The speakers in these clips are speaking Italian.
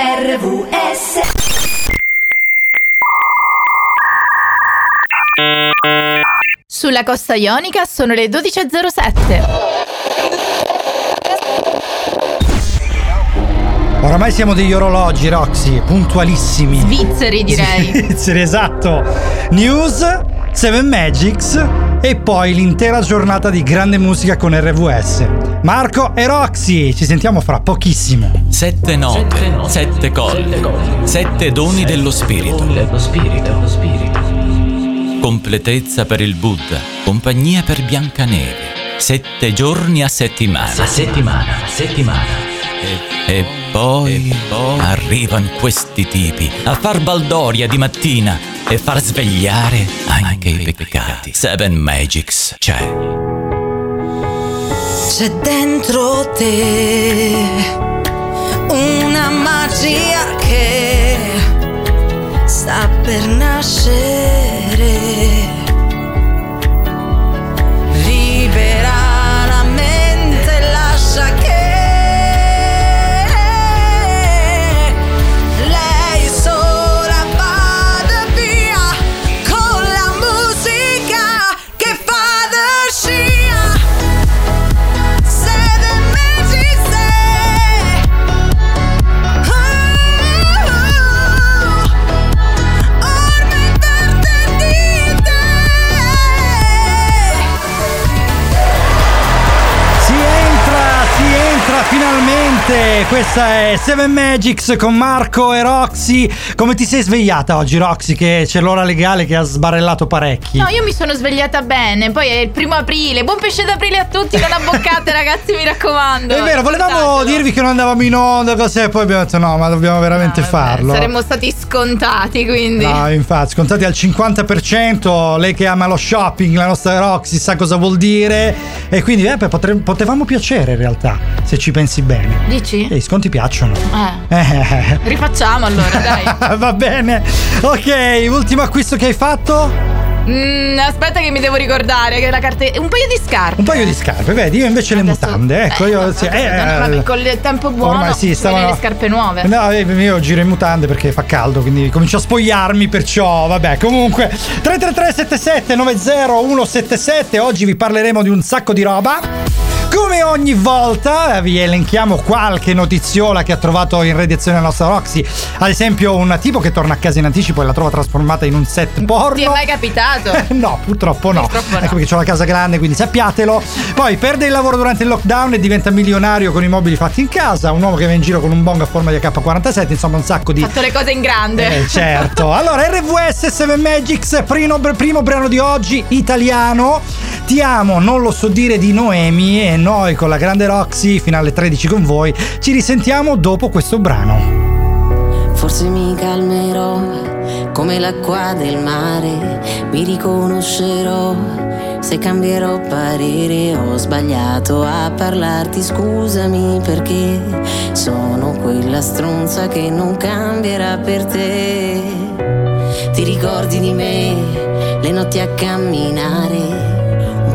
RVS Sulla costa ionica sono le 12.07. Oramai siamo degli orologi, Roxy, puntualissimi. Svizzeri direi. Svizzeri, esatto. News, Seven Magics e poi l'intera giornata di grande musica con RVS. Marco e Roxy, ci sentiamo fra pochissimo. Sette note, sette colli, sette doni dello spirito. Completezza per il Buddha, compagnia per Biancaneve. Sette giorni a settimana. A settimana, a settimana. E, e poi, arrivano questi tipi a far baldoria di mattina e far svegliare anche i peccati. Seven Magics c'è. C'è dentro te una magia che sta per nascere. Questa è Seven Magics con Marco e Roxy. Come ti sei svegliata oggi, Roxy? Che c'è l'ora legale che ha sbarellato parecchi. No, io mi sono svegliata bene. Poi è il primo aprile. Buon pesce d'aprile a tutti. Non abboccate, ragazzi, mi raccomando. È vero, volevamo Ricordatelo. dirvi che non andavamo in onda, cos'è, e poi abbiamo detto no, ma dobbiamo veramente vabbè, farlo. Saremmo stati scontati, quindi. No, infatti, scontati al 50%, lei che ama lo shopping, la nostra Roxy sa cosa vuol dire e quindi eh, potre- potevamo piacere in realtà, se ci pensi bene. Dici? I sconti piacciono. Eh. Eh. Rifacciamo allora, dai. Va bene. Ok, ultimo acquisto che hai fatto? Mm, aspetta che mi devo ricordare che la carta un paio di scarpe. Un paio di scarpe, vedi? Io invece le Adesso- mutande. Ecco, eh, io no, sì, eh, no, vabbè, con il tempo buono Ormai sì, stavano le scarpe nuove. No, eh, io giro in mutande perché fa caldo, quindi comincio a spogliarmi, perciò vabbè, comunque 333 77 90 177, oggi vi parleremo di un sacco di roba. Come ogni volta vi elenchiamo qualche notiziola che ha trovato in redazione la nostra Roxy. Ad esempio un tipo che torna a casa in anticipo e la trova trasformata in un set porno. Ti è mai capitato? No, purtroppo no. Purtroppo no. Ecco perché ho la casa grande, quindi sappiatelo. Poi perde il lavoro durante il lockdown e diventa milionario con i mobili fatti in casa. Un uomo che va in giro con un bong a forma di AK-47, insomma un sacco di... Ho fatto le cose in grande. Eh, certo. Allora, RVS 7 Magics, primo, primo brano di oggi, italiano. Ti amo, non lo so dire di Noemi e noi con la grande Roxy fino alle 13 con voi. Ci risentiamo dopo questo brano. Forse mi calmerò come l'acqua del mare, mi riconoscerò se cambierò parere. Ho sbagliato a parlarti, scusami perché sono quella stronza che non cambierà per te. Ti ricordi di me, le notti a camminare,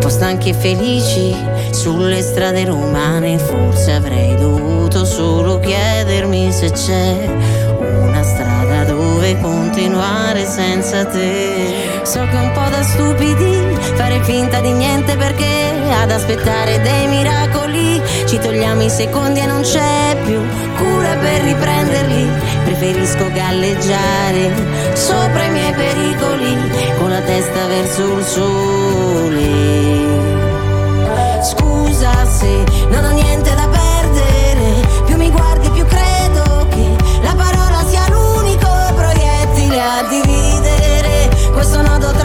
un po' stanchi e felici sulle strade romane. Forse avrei dovuto solo chiedermi se c'è una strada continuare senza te. So che è un po' da stupidi fare finta di niente perché ad aspettare dei miracoli ci togliamo i secondi e non c'è più cura per riprenderli. Preferisco galleggiare sopra i miei pericoli con la testa verso il sole. Scusa se non ho niente da dividere. Questo nodo tra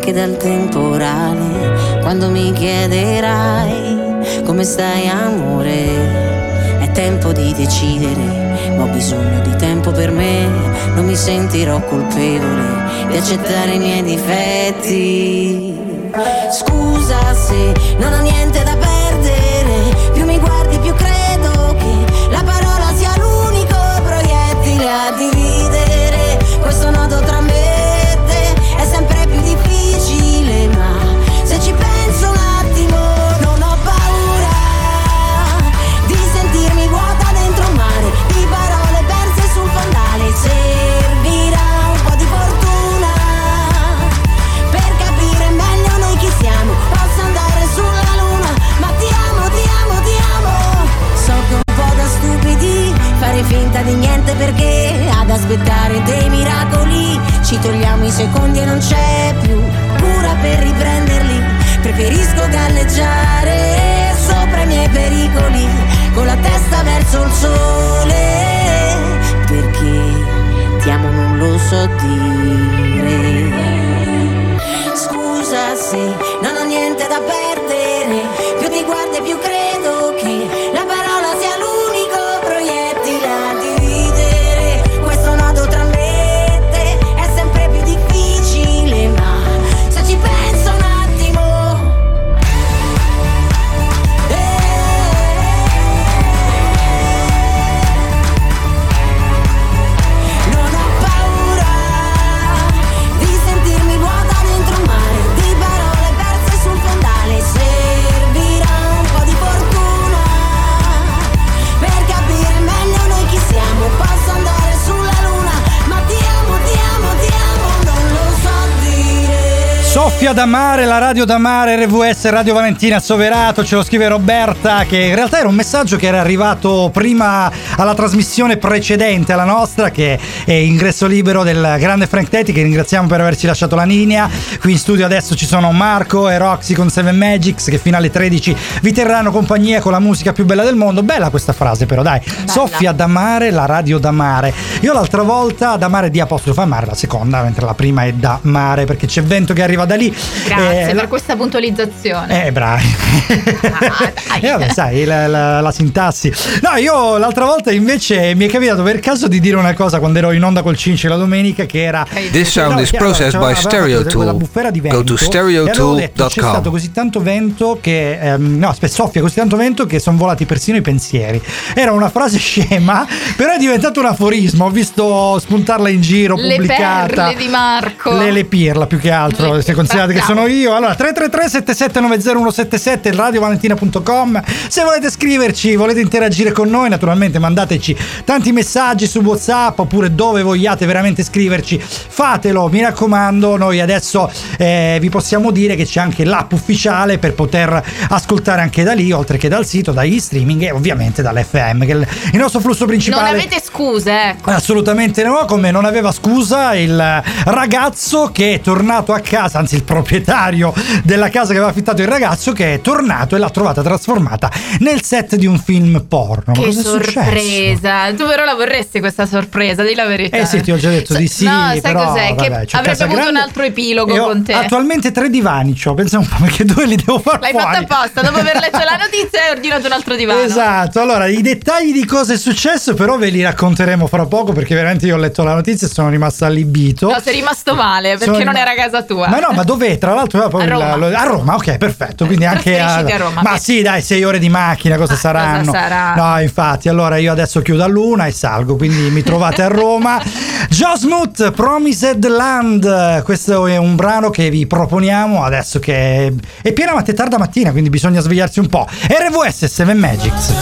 neanche dal temporale quando mi chiederai come stai amore. È tempo di decidere, ma ho bisogno di tempo per me. non mi sentirò colpevole di accettare i miei difetti. Scusa se non ho niente da perdere, perché ad aspettare dei miracoli ci togliamo i secondi e non c'è più cura per riprenderli. Preferisco galleggiare sopra i miei pericoli con la testa verso il sole perché ti amo non lo so dire. Scusa se non ho niente da perdere, più ti guardo e più credo Soffia da mare, la radio da mare, RVS Radio Valentina Soverato, ce lo scrive Roberta che in realtà era un messaggio che era arrivato prima alla trasmissione precedente alla nostra che è ingresso libero del grande Frank Tetti che ringraziamo per averci lasciato la linea. Qui in studio adesso ci sono Marco e Roxy con Seven Magics che fino alle 13 vi terranno compagnia con la musica più bella del mondo. Bella questa frase però dai. Soffia da mare, la radio da mare. Io l'altra volta da mare di apostrofo a mare, la seconda, mentre la prima è da mare perché c'è vento che arriva da lì. Grazie Eh, per la- questa puntualizzazione. eh, bravi. Ah. Eh, vabbè, sai, la, la- la sintassi. No, io l'altra volta invece mi è capitato per caso di dire una cosa quando ero in onda col Cinci la domenica che era... This sound No, is processed by Stereo Tool. bufera di Go vento, to e stereotool.com. C'è stato così tanto vento che... ehm, no, aspetta, soffia così tanto vento che sono volati persino i pensieri. Era una frase scema, però è diventato un aforismo. Ho visto spuntarla in giro, Le pubblicata. perle di Marco. Le, le pirla più che altro, Le- se considerate che Bravo. sono io. Allora, 333 7790 radiovalentina.com Se volete scriverci, volete interagire con noi, naturalmente mandateci tanti messaggi su WhatsApp oppure dove vogliate veramente scriverci. Fatelo, mi raccomando. Noi adesso eh, vi possiamo dire che c'è anche l'app ufficiale per poter ascoltare anche da lì, oltre che dal sito, dagli streaming e ovviamente dall'FM, che è il, nostro flusso Non principale. avete scuse, ecco. Assolutamente no, come non aveva scusa il ragazzo che è tornato a casa, anzi il proprietario della casa che aveva affittato il ragazzo che è tornato e l'ha trovata trasformata nel set di un film porno. Che è successo? sorpresa! Tu però la vorresti questa sorpresa, di la verità. Eh sì, ti ho già detto di sì, No, sai però cos'è? vabbè, che avrebbe avuto un grande altro epilogo ho con te. Attualmente tre divani c'ho, pensa un po' perché due li devo far L'hai fuori. fatto apposta, dopo aver letto la notizia hai ordinato un altro divano. Esatto, allora i dettagli di cosa è successo però ve li racconteremo fra poco perché veramente io ho letto la notizia e sono rimasto allibito. No, sei rimasto male perché Sono- non era casa tua. Ma no, ma dov'è? Tra l'altro A Roma. lo- a Roma, ok, perfetto. Quindi anche Trasferisciti a Roma, Ma sì, dai, sei ore di macchina, cosa Ma saranno? cosa sarà? No, infatti, allora io adesso chiudo a luna e salgo, quindi mi trovate a Roma. Joe Smoot, Promised Land. Questo è un brano che vi proponiamo adesso che è piena ma tarda mattina, quindi bisogna svegliarsi un po'. RVS 7 Magics.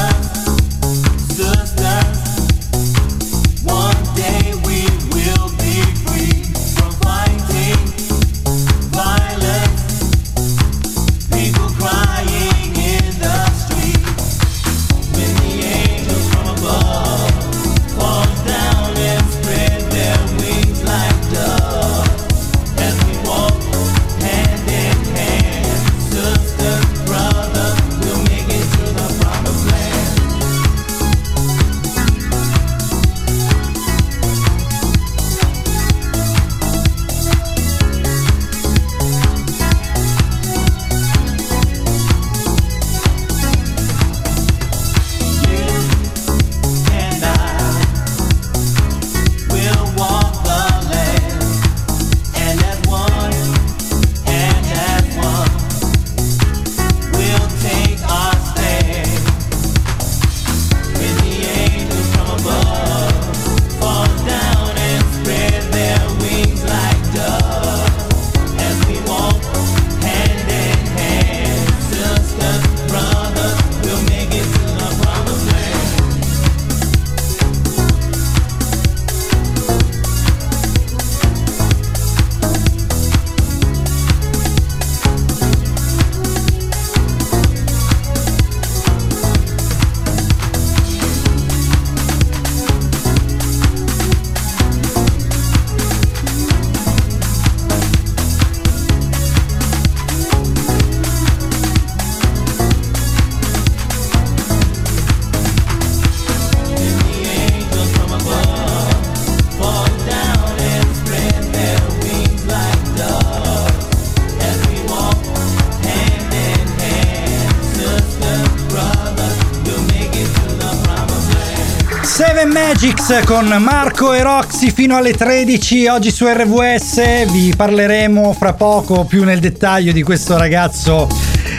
Con Marco e Roxy fino alle 13 oggi su RVS vi parleremo fra poco più nel dettaglio di questo ragazzo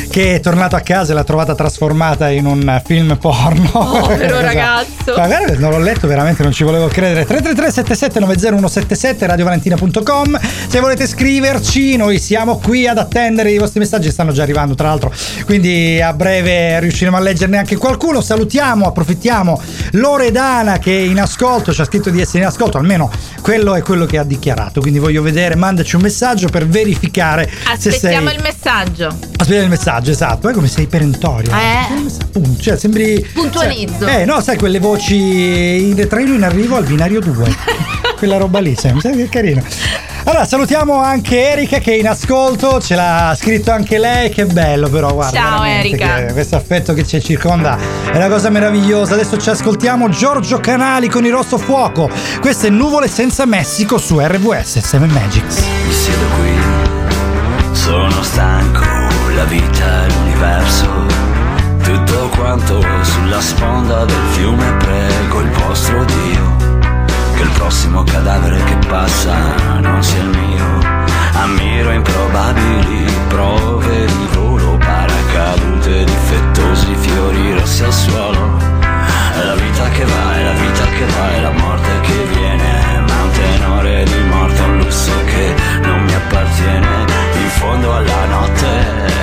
che è tornato a casa e l'ha trovata trasformata in un film porno. Povero Esatto. ragazzo. Ma guarda, non l'ho letto veramente, non ci volevo credere. 333 7790177 radiovalentina.com Se volete scriverci, noi siamo qui ad attendere. I vostri messaggi stanno già arrivando, tra l'altro. Quindi a breve riusciremo a leggerne anche qualcuno. Salutiamo, approfittiamo Loredana che è in ascolto, ci ha scritto di essere in ascolto, almeno quello è quello che ha dichiarato. Quindi voglio vedere, mandaci un messaggio per verificare se sei Aspettiamo il messaggio. Aspetta il messaggio, esatto. È come sei perentorio. Eh. Cioè, sembri. Puntualizzo. Eh, no, sai, quelle voci in treno in arrivo al binario 2. Quella roba lì, sai, sai che è carino. Allora, salutiamo anche Erika che è in ascolto, ce l'ha scritto anche lei, che bello però, guarda. Ciao, veramente Erika. che questo affetto che ci circonda è una cosa meravigliosa. Adesso ci ascoltiamo Giorgio Canali con il Rosso Fuoco. Queste è Nuvole senza Messico su RVS 7 Magics. Mi siedo qui, sono stanco, la vita l'universo, tutto quanto sulla sponda del fiume prego il vostro Dio, che il prossimo cadavere che passa non sia il mio, ammiro improbabili prove di volo, paracadute difettosi, fiori rossi al suolo, è la vita che va, è la vita che va, è la morte che viene, ma un tenore di morte, un lusso che non mi appartiene, in fondo alla notte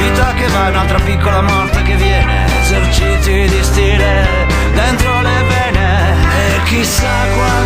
vita che va, è un'altra piccola morte che viene, eserciti di stile dentro le vene. E chissà quando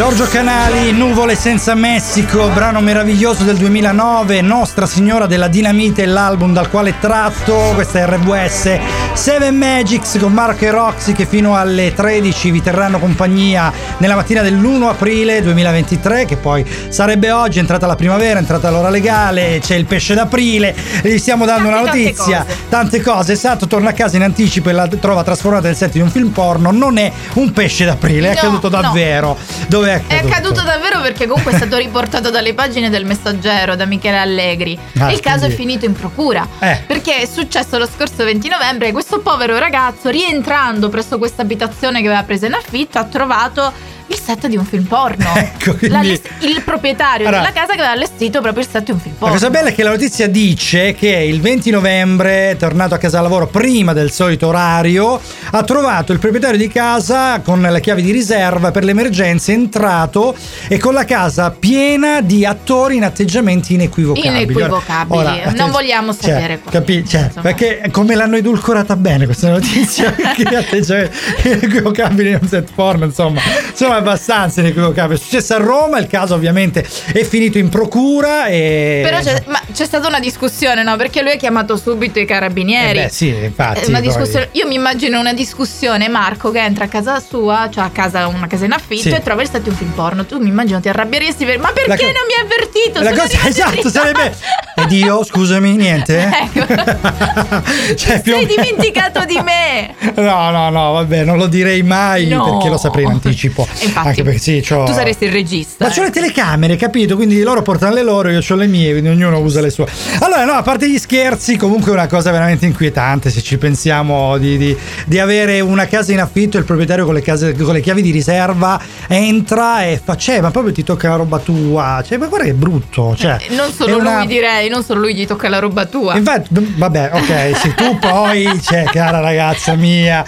Giorgio Canali, Nuvole senza Messico, brano meraviglioso del 2009, Nostra Signora della Dinamite, l'album dal quale tratto, questa è RVS Seven Magics con Marco e Roxy che fino alle 13 vi terranno compagnia nella mattina dell'1 aprile 2023 che poi sarebbe oggi, è entrata la primavera, è entrata l'ora legale, c'è il pesce d'aprile, gli stiamo dando Tante, una tante notizia, cose. tante cose, esatto, torna a casa in anticipo e la trova trasformata nel set di un film porno, non è un pesce d'aprile, è No, accaduto no. davvero. Dove è È accaduto? accaduto davvero perché comunque è stato riportato dalle pagine del Messaggero da Michele Allegri. Ah, e il caso quindi- è finito in procura. Eh. Perché è successo lo scorso 20 novembre questo povero ragazzo, rientrando presso questa abitazione che aveva preso in affitto, ha trovato il set di un film porno. Ecco, quindi- il proprietario Allora- della casa che aveva allestito proprio il set di un film La porno. cosa bella è che la notizia dice che il 20 novembre, tornato a casa al lavoro prima del solito orario, ha trovato il proprietario di casa con le chiavi di riserva per le emergenze, entrato e con la casa piena di attori in atteggiamenti inequivocabili. Inequivocabili. Ora- Non ora- vogliamo cioè, sapere capi- cioè, Insomma. perché come l'hanno edulcorata bene questa notizia, che atteggiamenti inequivocabili in un set porno, insomma, sono abbastanza inequivocabili. È successo a Roma, il caso ovviamente è finito in procura e... Però c'è, c'è stata una discussione, no? Perché lui ha chiamato subito i carabinieri. Eh beh, sì, infatti. Eh, poi- io mi immagino una discussione Marco che entra a casa sua, cioè a casa una casa in affitto Sì. e trova il di un film porno. Tu mi immagino ti arrabbieresti per ma perché co- non mi hai avvertito? La Sono cosa esatto ritardo." sarebbe. Ed io, scusami, niente? Ecco. cioè, più Sei dimenticato di me. No, no, no, vabbè, non lo direi mai No. perché lo saprei in anticipo. Infatti, Anche perché sì, c'ho... Tu saresti il regista. Ma c'ho eh. le telecamere, capito? Quindi loro portano le loro, io ho le mie, quindi ognuno usa le sue. Allora, no, a parte gli scherzi, comunque è una cosa veramente inquietante se ci pensiamo di, di- di avere una casa in affitto e il proprietario con le, case- con le chiavi di riserva entra e fa, cioè, ma proprio ti tocca la roba tua. Cioè, ma guarda che brutto. Cioè, Eh, Non solo una- lui direi, non solo lui gli tocca la roba tua. Infatti, vabbè, ok, sì, tu poi, cioè, cara ragazza mia.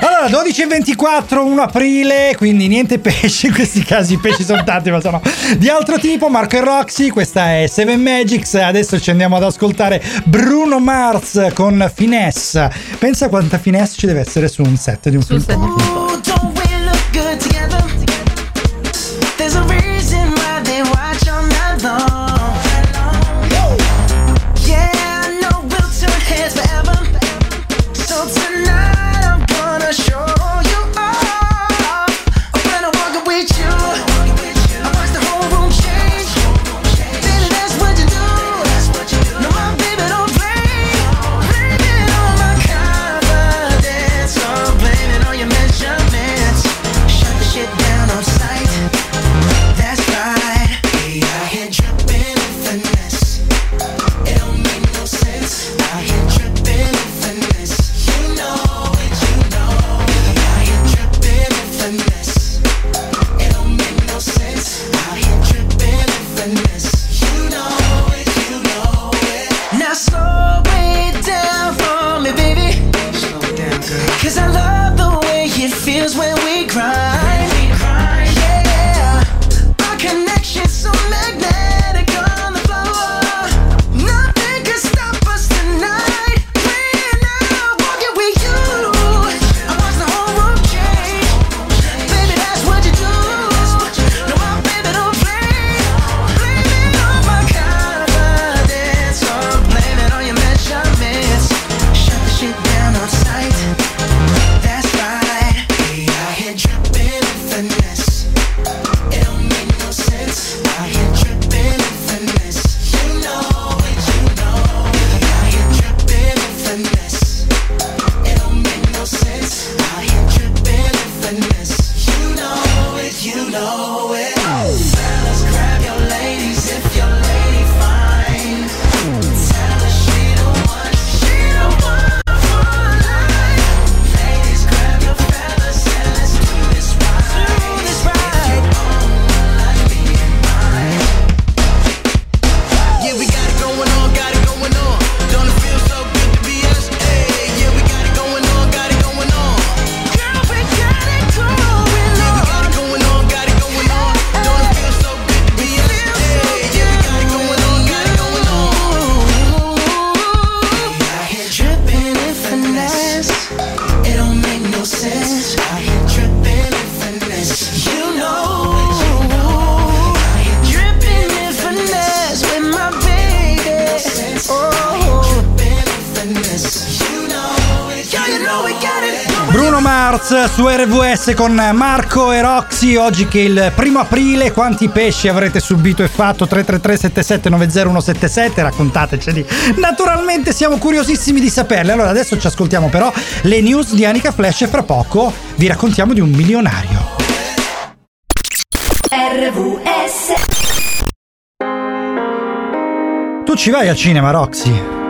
Allora, 12 e 24, 1 aprile, quindi niente pesci, in questi casi i pesci sono tanti, ma sono di altro tipo. Marco e Roxy, questa è Seven Magics, adesso ci andiamo ad ascoltare Bruno Mars con Finesse. Pensa quanta finesse ci deve essere su un set di un film. set She's so Mars su RVS con Marco e Roxy. Oggi che è il primo aprile, quanti pesci avrete subito e fatto? 333 7790 raccontateceli. Naturalmente siamo curiosissimi di saperle. Allora adesso ci ascoltiamo però le news di Anica Flash e fra poco vi raccontiamo di un milionario. RVS Tu ci vai al cinema, Roxy?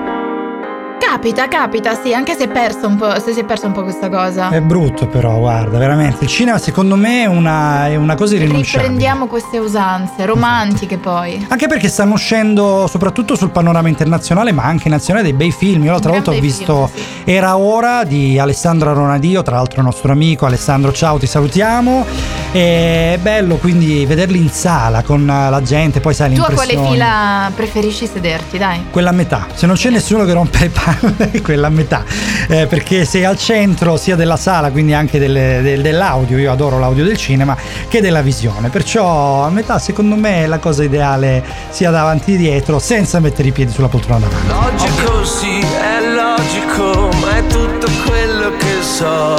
Capita, capita, sì, anche se perso un po', se si è perso un po' questa cosa. È brutto però, guarda, veramente. Il cinema secondo me è una, è una cosa irrinunciabile. Riprendiamo queste usanze, romantiche poi. Anche perché stanno uscendo soprattutto sul panorama internazionale, ma anche nazionale, dei bei film. Io l'altra volta ho visto film, Era ora di Alessandro Ronadio, tra l'altro nostro amico Alessandro, ciao, ti salutiamo. È bello quindi vederli in sala con la gente, poi sai Tu a quale l'impressione. fila preferisci sederti, dai? Quella a metà, se non c'è nessuno che rompe le palle, quella a metà, Eh, perché sei al centro sia della sala, quindi anche delle- del- dell'audio, io adoro l'audio del cinema, che della visione, perciò a metà secondo me la cosa ideale sia davanti e dietro, senza mettere i piedi sulla poltrona davanti. Logico sì, è logico, ma è tutto quello che so.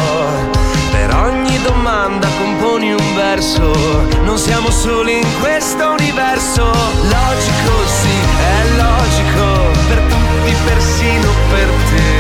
Per ogni domanda componi un verso, non siamo soli in questo universo. Logico sì, è logico, per tutti, persino per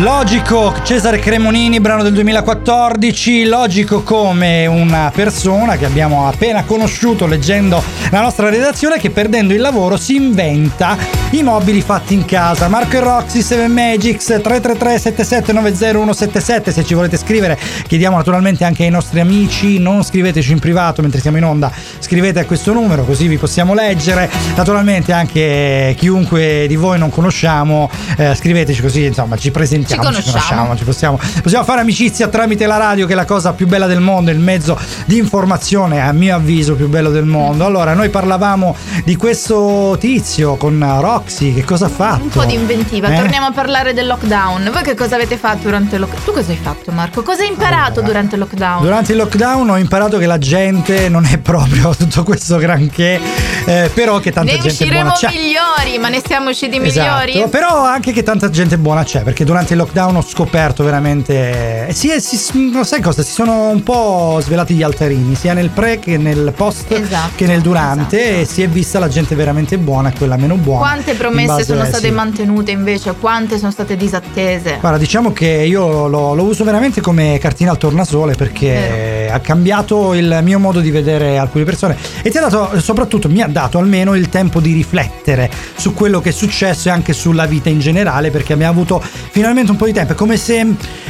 Logico Cesare Cremonini, brano del 2014, logico come una persona che abbiamo appena conosciuto leggendo la nostra redazione che perdendo il lavoro si inventa i mobili fatti in casa. Marco e Roxy, 7 Magics 333 7790177 se ci volete scrivere chiediamo naturalmente anche ai nostri amici, non scriveteci in privato mentre siamo in onda, scrivete a questo numero così vi possiamo leggere. Naturalmente anche chiunque di voi non conosciamo, eh, scriveteci così insomma ci presentiamo, Ci conosciamo. ci possiamo, possiamo fare amicizia tramite la radio che è la cosa più bella del mondo, il mezzo di informazione a mio avviso più bello del mondo. Allora noi parlavamo di questo tizio con Roxy, che cosa ha fatto? Un po' di inventiva, Eh? torniamo a parlare del lockdown. Voi che cosa avete fatto durante il lockdown? Tu cosa hai fatto Marco? Cosa hai imparato Allora, durante il lockdown? Durante il lockdown ho imparato che la gente non è proprio tutto questo granché, eh, però che tanta ne gente usciremo buona c'è. migliori, ma ne siamo usciti migliori? Esatto, però anche che tanta gente buona c'è, perché durante il lockdown ho scoperto veramente. eh, Sì, si, non sai cosa? Si sono un po' svelati gli altarini, sia nel pre che nel post Esatto, che nel durante, esatto. e si è vista la gente veramente buona e quella meno buona. Quante in promesse sono eh, state sì. mantenute invece? Quante sono state disattese? Guarda, diciamo che io lo, lo uso veramente come cartina al tornasole perché ha cambiato il mio modo di vedere alcune persone e ti ha dato, soprattutto mi ha dato almeno il tempo di riflettere su quello che è successo e anche sulla vita in generale perché abbiamo avuto finalmente un po' di tempo. È come se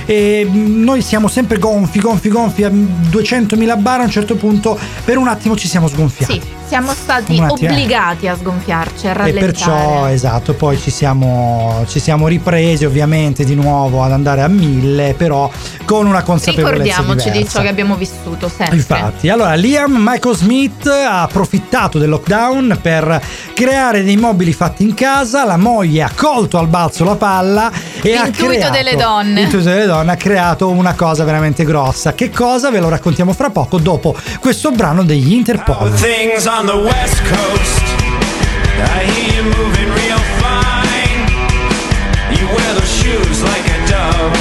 eh, noi siamo sempre gonfi, gonfi, gonfi a 200.000 bar a un certo punto per un attimo ci siamo sgonfiati. Sì, siamo stati eh. obbligati a sgonfiarci, a E rallentare. perciò, esatto, poi ci siamo, ci siamo ripresi ovviamente di nuovo ad andare a mille, però con una consapevolezza Ricordiamoci di diversa. ciò che abbiamo vissuto sempre. Infatti, allora Liam Michael Smith ha approfittato del lockdown per creare dei mobili fatti in casa, la moglie ha colto al balzo la palla e ha L'intuito creato delle donne. l'intuito delle donne ha creato una cosa veramente grossa. Che cosa? Ve lo raccontiamo fra poco dopo questo brano degli Interpol. Things on the west coast. I hear you moving real fine. You wear those shoes like a dove.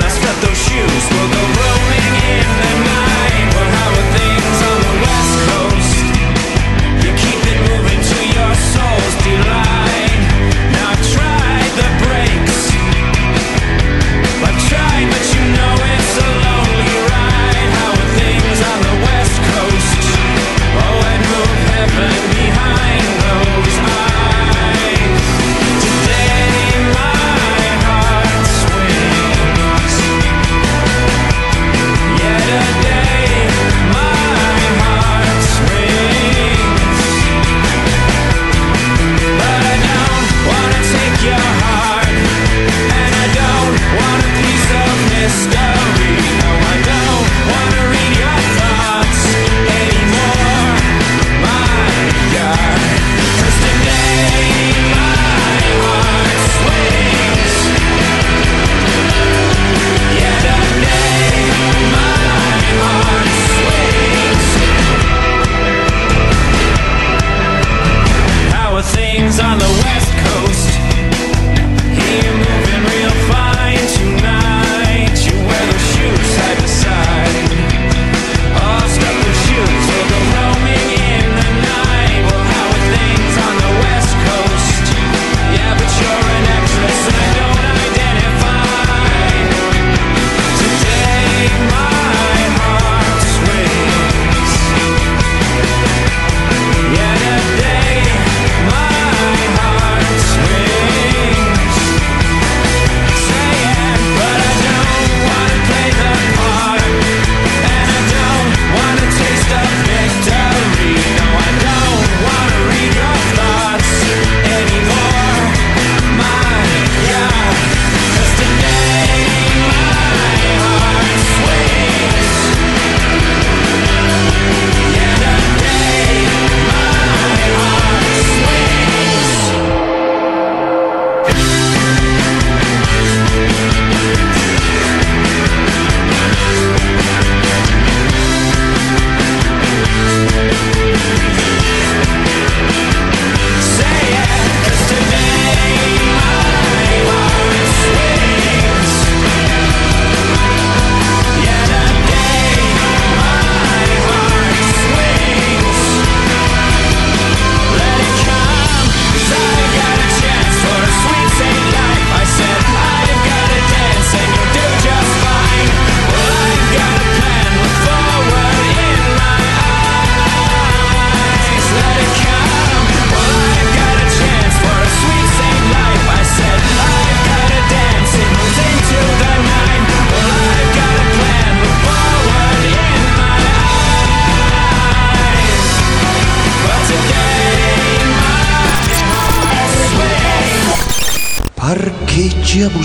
Now strut those shoes we'll go roaming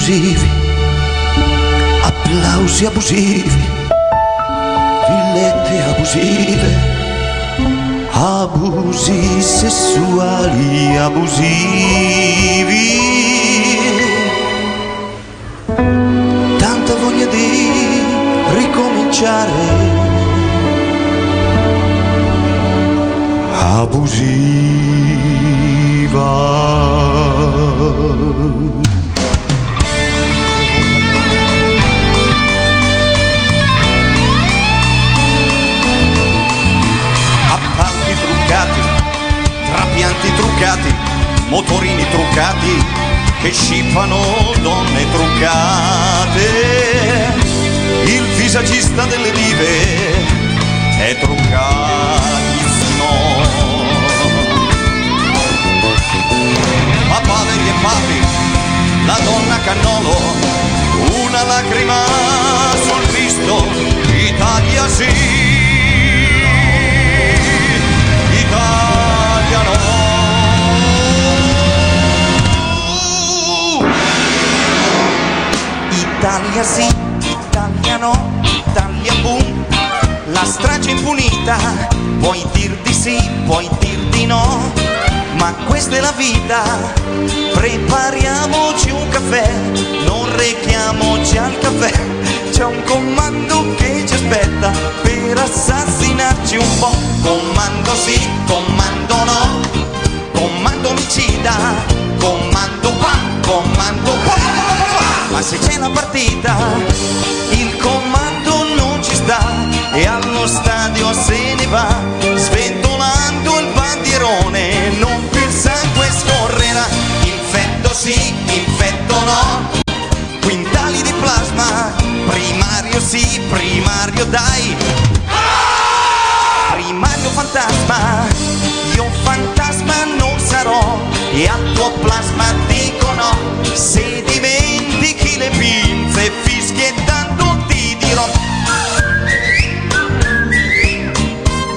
abusivi, applausi abusivi, lacrima sul visto, Italia sì. Italiano. Italia sì, Italia no, Italia boom, la strage impunita, puoi dir di sì, puoi dir di no, ma questa è la vita, prepariamoci un caffè, non rechiamoci al caffè, c'è un comando che ci aspetta per assassinarci un po', comando sì, comando no, comando omicida, comando qua, comando qua. Ma se c'è la partita, il comando non ci sta. E allo stadio se ne va, sventolando il bandierone, non più il sangue scorrerà. Infetto sì, infetto no, quintali di plasma, primario sì, primario dai. Primario fantasma, io fantasma non sarò e al tuo plasma dico no, se dimentichi le pinze fischiettando ti dirò.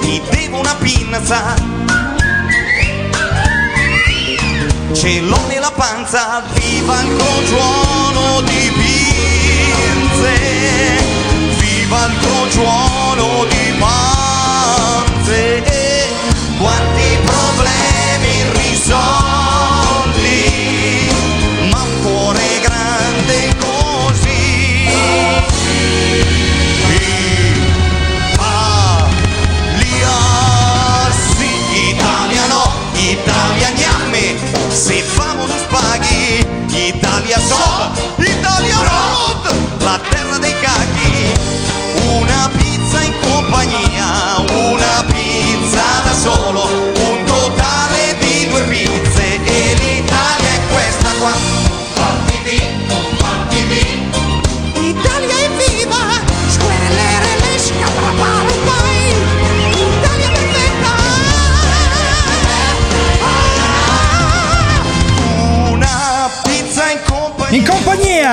Ti devo una pinza, ce l'ho nella panza, viva il crogiuolo di pinze, viva il crogiuolo di panze, quanti problemi irrisolti,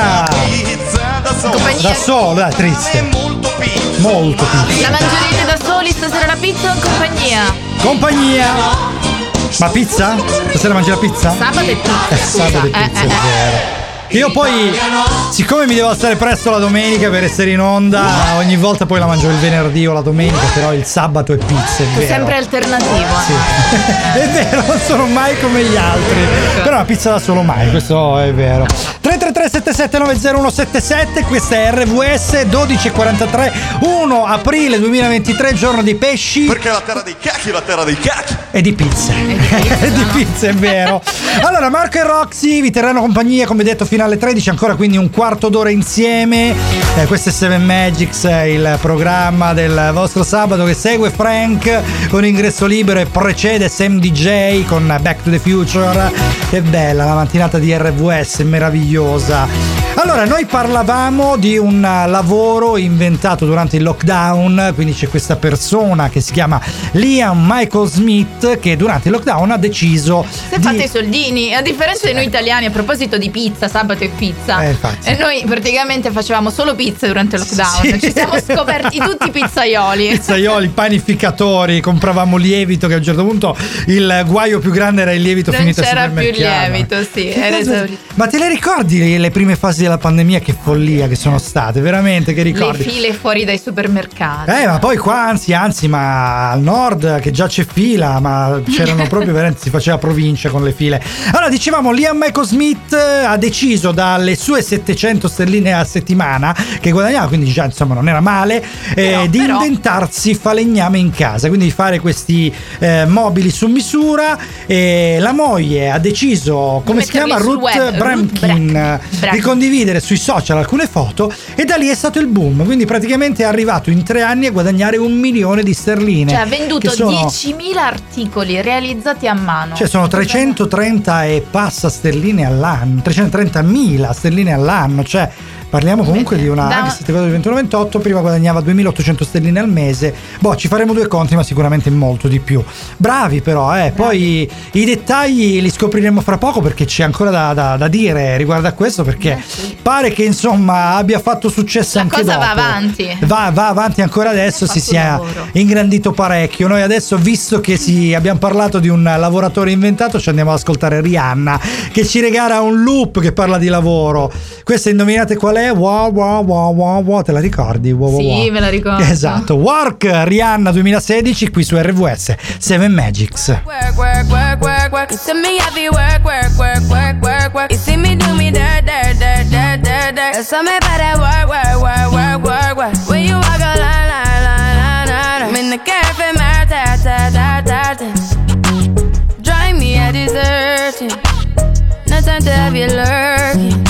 compagnia! Pizza da solo. Da solo, dai, triste. Molto pizza. Molto. La mangerete da soli stasera la pizza o in compagnia? Compagnia! Ma pizza? Stasera mangi la pizza? Sabato e pizza. Eh, sabato e Eh, pizza, eh, è eh. vero. Io poi, siccome mi devo alzare presto la domenica per essere in onda, ogni volta poi la mangio il venerdì o la domenica, però il sabato è pizza, è vero. sempre alternativo. eh. Sì. è vero, non sono mai come gli altri. Però la pizza da solo mai, questo è vero. 333-7790-177, questa è RVS 1243, 1 aprile 2023, giorno di pesci Perché la terra dei cacchi è la terra dei cacchi. e di pizze. E di pizze, è vero. Allora, Marco e Roxy vi terranno compagnia, come detto, fino alle 13, ancora quindi un quarto d'ora insieme. Eh, questo è Seven Magics, eh, il programma del vostro sabato che segue Frank con ingresso libero e precede Sam DJ con Back to the Future. Che bella la mattinata di RVS, meravigliosa. Allora, noi parlavamo di un uh, lavoro inventato durante il lockdown, quindi c'è questa persona che si chiama Liam Michael Smith che durante il lockdown ha deciso è di... fatta i soldini, a differenza di noi italiani, a proposito di pizza, sabato e pizza. Eh. E noi praticamente facevamo solo pizza durante il lockdown. Sì. Ci siamo scoperti tutti pizzaioli. Pizzaioli, panificatori, compravamo lievito che a un certo punto il guaio più grande era il lievito Non finito al c'era più supermercato. lievito, sì, era esaurito. Ma te le ricordi le prime fasi della pandemia? Che follia che sono state, veramente, che Le ricordi? file fuori dai supermercati. Eh, ma poi qua, anzi, anzi, ma al nord che già c'è fila, ma c'erano proprio veramente, si faceva provincia con le file. Allora, dicevamo, Liam Michael Smith eh, ha deciso dalle sue 700 sterline a settimana, che guadagnava, quindi già insomma non era male, eh, Però, di però- inventarsi falegname in casa, quindi di fare questi eh, mobili su misura. E la moglie ha deciso, come si chiama, Ruth web, Bramkin, Bra- di Bramkin. Condividere sui social alcune foto e da lì è stato il boom. Quindi praticamente è arrivato in tre anni a guadagnare un milione di sterline. Cioè ha venduto sono- 10.000 articoli realizzati a mano. Cioè sono 330 e passa sterline all'anno, 330.000 sterline all'anno, cioè parliamo comunque di una, Da- cose di 21-28, prima guadagnava 2.800 sterline al mese, boh ci faremo due conti ma sicuramente molto di più. Bravi però, eh. poi i dettagli li scopriremo fra poco perché c'è ancora da, da- da dire riguardo a questo perché Eh, sì. pare che insomma abbia fatto successo La anche cosa va avanti. Va, va avanti ancora adesso, si sia ingrandito parecchio. Noi adesso, visto che si- abbiamo parlato di un lavoratore inventato, ci andiamo ad ascoltare Rihanna che ci regala un loop che parla di lavoro. Questa indovinate qual è? Wow, wow, wow, wow, wow. Te la ricordi? Wow, Sì, wow. me la ricordo. Esatto. Work Rihanna 2016 qui su RVS 7 Magics. Work, work, work, work, work. You see me heavy work, work, work, work, work, work. You see me do me dirt, dirt, dirt, dirt, dirt, dirt. There's something about that work, work, work, work, work, work. When you walk a line, line, line, line, line. I'm in the cafe, my ta, ta, ta, ta, ta. Drive me a desertion. No time to have you lurking.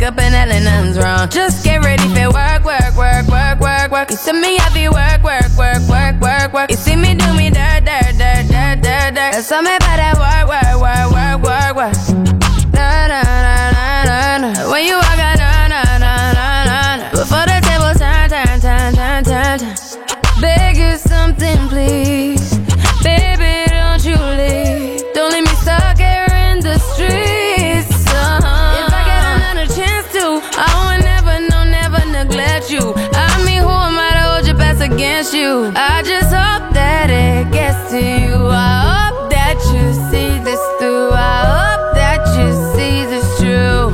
Wake up and hell nothing's wrong. Just get ready for work, work, work, work, work, work. You see me happy work, work, work, work, work, work. You see me do me dirt, dirt, dirt, dirt, dirt, dirt. There's something about that work, work, work, work, work, work. Na, na, na, na, na, na. When you walk out, na, na, na, na, na, na. Before the table turn, turn, turn, turn, turn, turn. Beg you something, please. Against you? I just hope that it gets to you. I hope that you see this through. I hope that you see this true.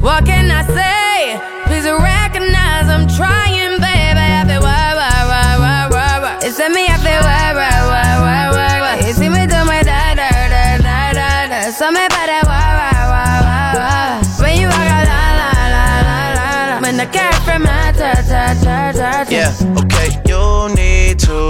What can I say? Please recognize I'm trying, baby. I feel why, why, why, why, why, why. It's me, I feel why, why, why, why, why, why. You see me do my da, da, da, da, da, da. So me by that why, why, why, why, why. When you walk out, la, la, la, la, la, la. When the cat from my ta, ta, ta, ta, ta. Yeah,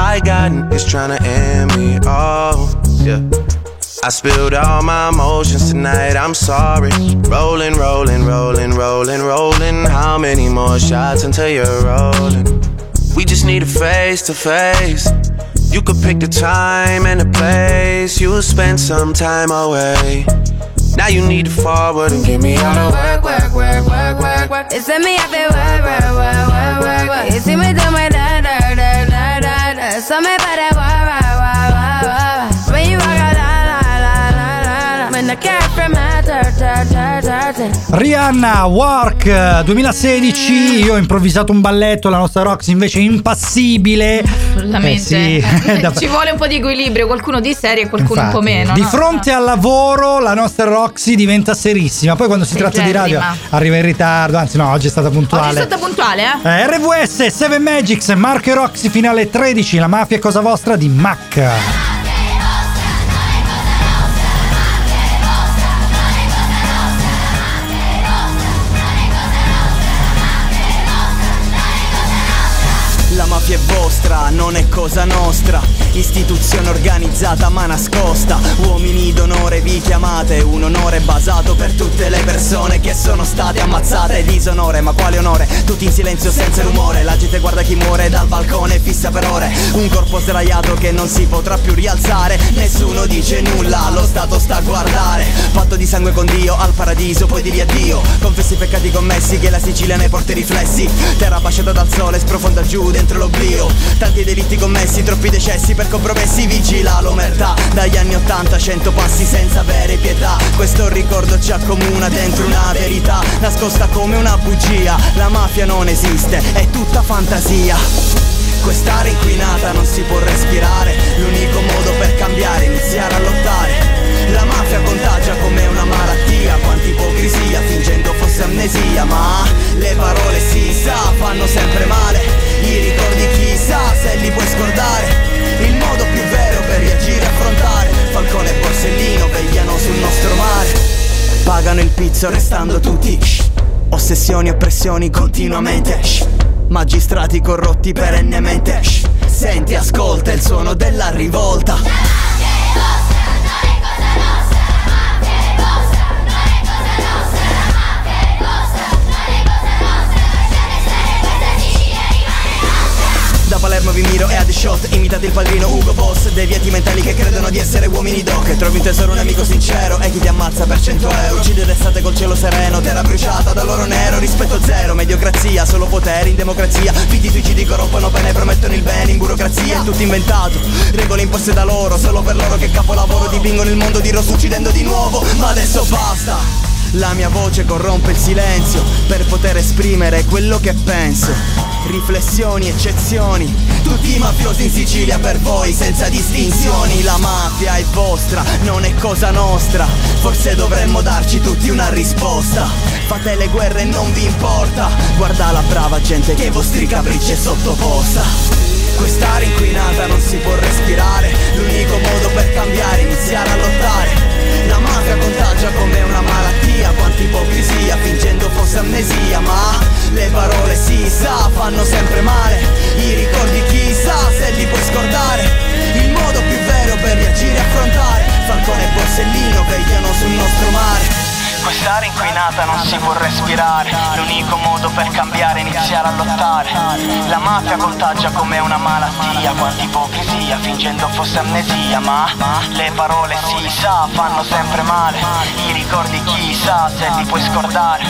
I got niggas tryna end me. off. yeah. I spilled all my emotions tonight, I'm sorry. Rolling, rolling, rolling, rolling, rolling. How many more shots until you're rolling? We just need a face to face. You could pick the time and the place. You'll spend some time away. Now you need to forward and give me all the work, work, work, work, work, work. It's me, feel work, work, work, work, work, work. You see me do my Rihanna, Work eh, 2016, io ho improvvisato un balletto, la nostra Roxy invece è impassibile. Assolutamente. Eh sì, Ci vuole un po' di equilibrio, qualcuno di serie e qualcuno un po' Infatti, meno. Di no? fronte al lavoro la nostra Roxy diventa serissima, poi quando si tratta di radio arriva in ritardo, anzi no, oggi è stata Oggi è puntuale. stata puntuale, eh? Eh, RVS, 7 Magics, Marco e Roxy finale 13, la mafia è cosa vostra di Mac. La mafia è vostra, non è cosa nostra. Istituzione organizzata ma nascosta. Uomini d'onore vi chiamate, un onore basato per tutte le persone che sono state ammazzate. Disonore, ma quale onore? Tutti in silenzio senza rumore. La gente guarda chi muore dal balcone fissa per ore. Un corpo sdraiato che non si potrà più rialzare. Nessuno dice nulla, lo Stato sta a guardare. Patto di sangue con Dio al paradiso, poi di addio. Confessi i peccati commessi che la Sicilia ne porta i riflessi. Terra baciata dal sole, sprofonda giù dentro l'oblio. Tanti delitti commessi, troppi decessi per compromessi. Vigila l'omertà. Dagli anni 80, cento passi senza avere pietà. Questo ricordo ci accomuna dentro una verità. Nascosta come una bugia. La mafia non esiste, è tutta fantasia. Quest'area inquinata non si può respirare. L'unico modo per cambiare è iniziare a lottare. La mafia contagia come una malattia Quanta ipocrisia fingendo fosse amnesia Ma le parole si sa fanno sempre male I ricordi chissà se li puoi scordare. Il modo più vero per reagire e affrontare. Falcone e Borsellino vegliano sul nostro mare. Pagano il pizzo restando tutti. Ossessioni e oppressioni continuamente. Magistrati corrotti perennemente. Senti, ascolta il suono della rivolta Vi miro e a The Shot Imitate il padrino Ugo Boss. Deviati mentali che credono di essere uomini doc. Trovi un tesoro un amico sincero E chi ti ammazza per 100 euro. Uccidere estate col cielo sereno Terra bruciata dall'oro nero. Rispetto zero Mediocrazia Solo potere in democrazia. Figli suicidi corrompono pene Promettono il bene in burocrazia. È tutto inventato Regole imposte da loro. Solo per loro che capolavoro Dipingono il mondo di rosso uccidendo di nuovo. Ma adesso basta. La mia voce corrompe il silenzio per poter esprimere quello che penso. Riflessioni, eccezioni, tutti i mafiosi in Sicilia per voi senza distinzioni. La mafia è vostra, non è cosa nostra. Forse dovremmo darci tutti una risposta. Fate le guerre e non vi importa. Guarda la brava gente che ai vostri capricci è sottoposta. Quest'area inquinata non si può respirare L'unico modo per cambiare è iniziare a lottare La mafia contagia come una malattia Quanta ipocrisia fingendo fosse amnesia Ma le parole si sa fanno sempre male. I ricordi chissà se li puoi scordare. Il modo più vero per reagire e affrontare Falcone e Borsellino vegliano sul nostro mare Quest'area inquinata non si può respirare. L'unico modo per cambiare è iniziare a lottare. La mafia contagia come una malattia Quanta ipocrisia fingendo fosse amnesia Ma le parole si sa fanno sempre male. I ricordi chissà se li puoi scordare.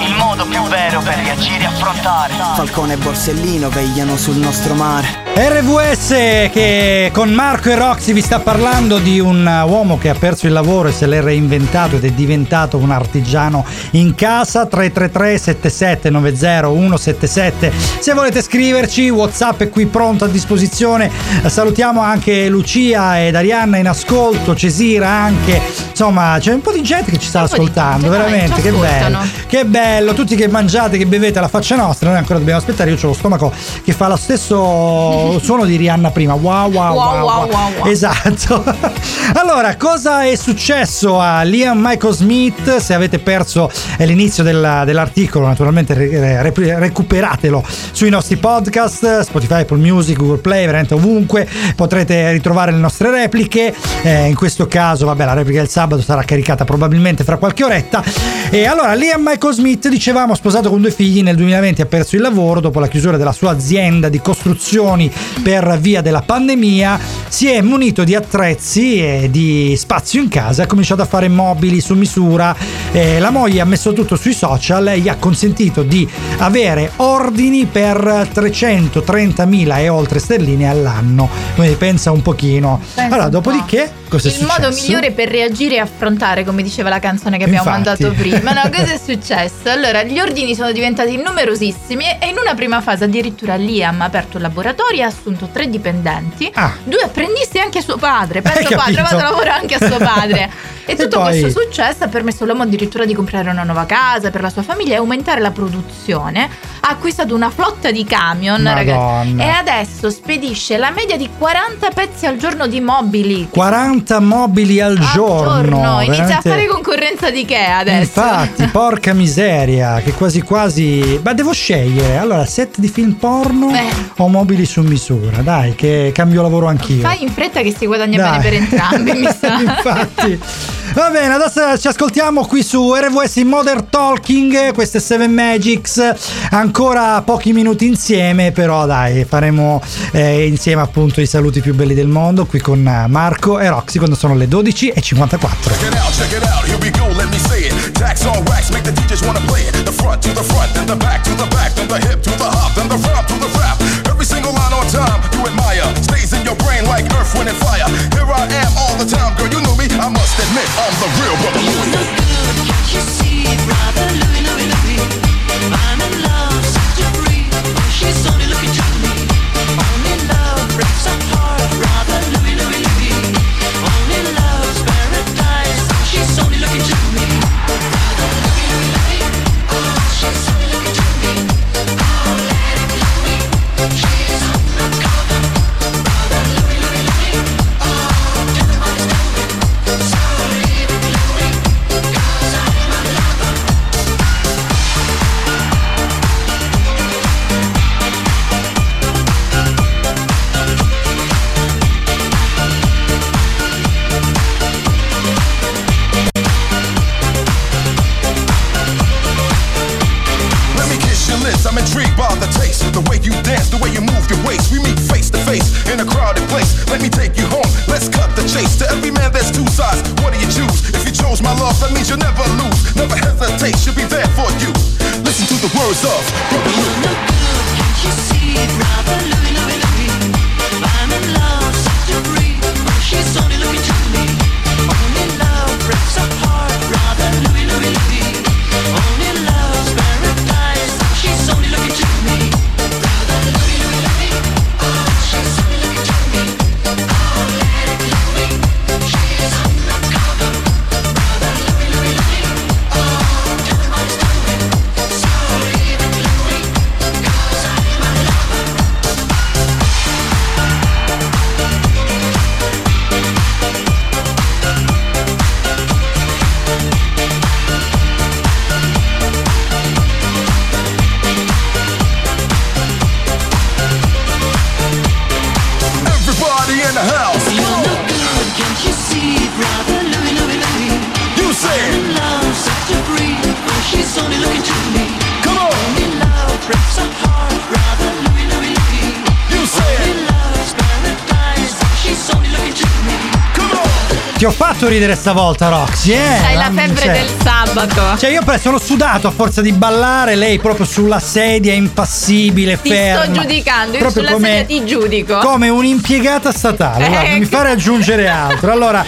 Il modo più vero per reagire e affrontare. Falcone e Borsellino vegliano sul nostro mare RVS che con Marco e Roxy vi sta parlando di un uomo che ha perso il lavoro e se l'è reinventato ed è diventato un artigiano in casa. 333 7790 177 se volete scriverci Whatsapp è qui pronto a disposizione. Salutiamo anche Lucia ed Arianna in ascolto Cesira anche. Insomma c'è un po' di gente che ci sta ascoltando veramente che bello. che bello tutti che mangiate che bevete la faccia nostra noi ancora dobbiamo aspettare io ho lo stomaco che fa lo stesso suono di Rihanna prima. Wow wow wow, Wow, wow, wow, esatto. Allora cosa è successo a Liam Michael Smith? Se avete perso l'inizio della- dell'articolo naturalmente re- re- recuperatelo sui nostri podcast Spotify, Apple Music, Google Play veramente ovunque. Potrete ritrovare le nostre repliche. Eh, in questo caso vabbè la replica del sabato sarà caricata probabilmente fra qualche oretta. E allora Liam Michael Smith dicevamo sposato con due figli nel 2020 ha perso il lavoro dopo la chiusura della sua azienda di costruzioni per via della pandemia, si è munito di attrezzi e di spazio in casa, ha cominciato a fare mobili su misura. Eh, la moglie ha messo tutto sui social e gli ha consentito di avere ordini per 330.000 e oltre sterline all'anno. Quindi pensa un pochino. Pensa allora, dopodiché, cosa è il successo? modo migliore per reagire e affrontare, come diceva la canzone che abbiamo Infatti. mandato prima. No, cosa è successo? Allora, gli ordini sono diventati numerosissimi e in una prima fase addirittura l'IAM ha aperto un laboratorio ha assunto tre dipendenti, Ah. due apprendisti e anche suo padre. Penso ha capito? trovato lavoro anche a suo padre. E E tutto poi- questo successo ha permesso all'uomo addirittura di comprare una nuova casa per la sua famiglia e aumentare la produzione. Ha acquistato una flotta di camion, ragazzi. E adesso spedisce la media di 40 pezzi al giorno di mobili. 40 mobili al giorno. Giorno. Inizia veramente- a fare concorrenza di che adesso? Infatti, porca miseria, che quasi quasi. Ma devo scegliere. Allora, set di film porno Beh. o mobili su misura? Dai, che cambio lavoro anch'io. Fai in fretta che si guadagna Dai. bene per entrambi, mi sa. Infatti. Va bene, adesso ci ascoltiamo qui su RWS in Modern Talking. Queste 7 Magics. Ancora pochi minuti insieme, però dai, faremo eh, insieme appunto i saluti più belli del mondo qui con Marco e Roxy quando sono le 12.54. single line on time you admire stays in your brain like earth, when it fire. Here I am all the time, girl. You know me. I must admit, I'm the real brother Louie. You good, can't you see, brother Louie, Louie, Louie? I'm in love, such a. She's only looking to me. Only love breaks apart. ways you'll never lose. Never hesitate, she'll be there for you. Listen to the words of Look, you see it? Ti ho fatto ridere stavolta, Roxy, eh? Hai la febbre cioè- del sabato. Cioè, io pre- sono sudato a forza di ballare, lei proprio sulla sedia, impassibile, Ti ferma. sto giudicando, io Proprio sulla come- sedia ti giudico. Come un'impiegata statale, guarda, non mi Ecco. fare aggiungere altro. Allora.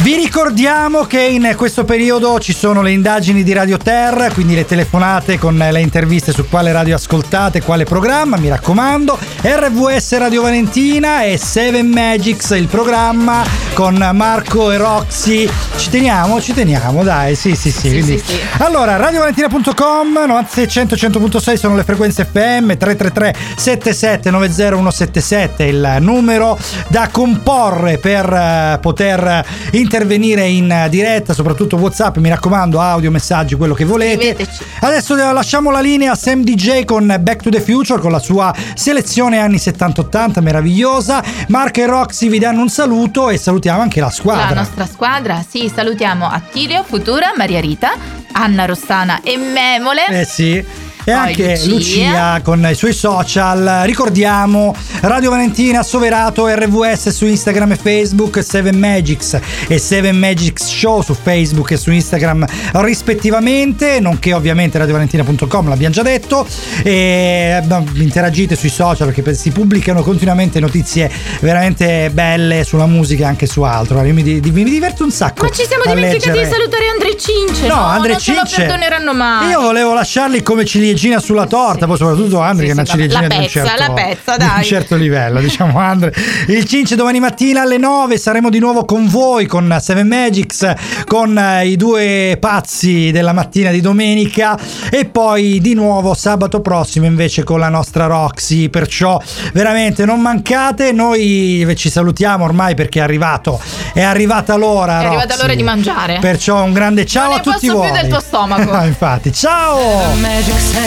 Vi ricordiamo che in questo periodo ci sono le indagini di Radio Terra, quindi le telefonate con le interviste su quale radio ascoltate, quale programma, mi raccomando. RVS Radio Valentina e Seven Magics, il programma con Marco e Roxy. Ci teniamo, ci teniamo, dai, sì, sì, sì. quindi- sì, sì. Allora, radiovalentina.com, 9600 100.6 sono le frequenze FM, 333 77 90 177 il numero da comporre per eh, poter intervenire in diretta, soprattutto WhatsApp, mi raccomando, audio, messaggi, quello che volete. Adesso eh, lasciamo la linea a Sam DJ con Back to the Future con la sua selezione anni 70-80 meravigliosa. Marco e Roxy vi danno un saluto e salutiamo anche la La squadra. nostra squadra, sì, salutiamo Attilio, Futura, Maria Rita, Anna Rossana e Memole. Eh sì. E anche Lucia. Lucia con i suoi social. Ricordiamo Radio Valentina Soverato RVS su Instagram e Facebook, 7 Magics e 7 Magics Show su Facebook e su Instagram rispettivamente, nonché ovviamente radiovalentina.com, l'abbiamo già detto. E interagite sui social perché si pubblicano continuamente notizie veramente belle sulla musica e anche su altro. Io mi, mi diverto un sacco. Ma ci siamo dimenticati leggere. di salutare Andre Cince. No, Andre non ce lo Cince. perdoneranno mai. Io volevo lasciarli come ciliegina sulla torta, poi soprattutto Andre che è una sì, la- ciliegina la di, un pezza, certo, la pezza, di un dai. certo livello, diciamo Andre. Il Cince domani mattina alle 9 saremo di nuovo con voi, con Seven Magics, con eh, i due pazzi della mattina di domenica e poi di nuovo sabato prossimo invece con la nostra Roxy, perciò veramente non mancate, noi ci salutiamo ormai perché è arrivato, è arrivata l'ora. È arrivata Roxy. l'ora di mangiare. Perciò un grande ciao Non a tutti posso più voi. del tuo stomaco. Ah, infatti, ciao!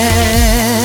Yeah.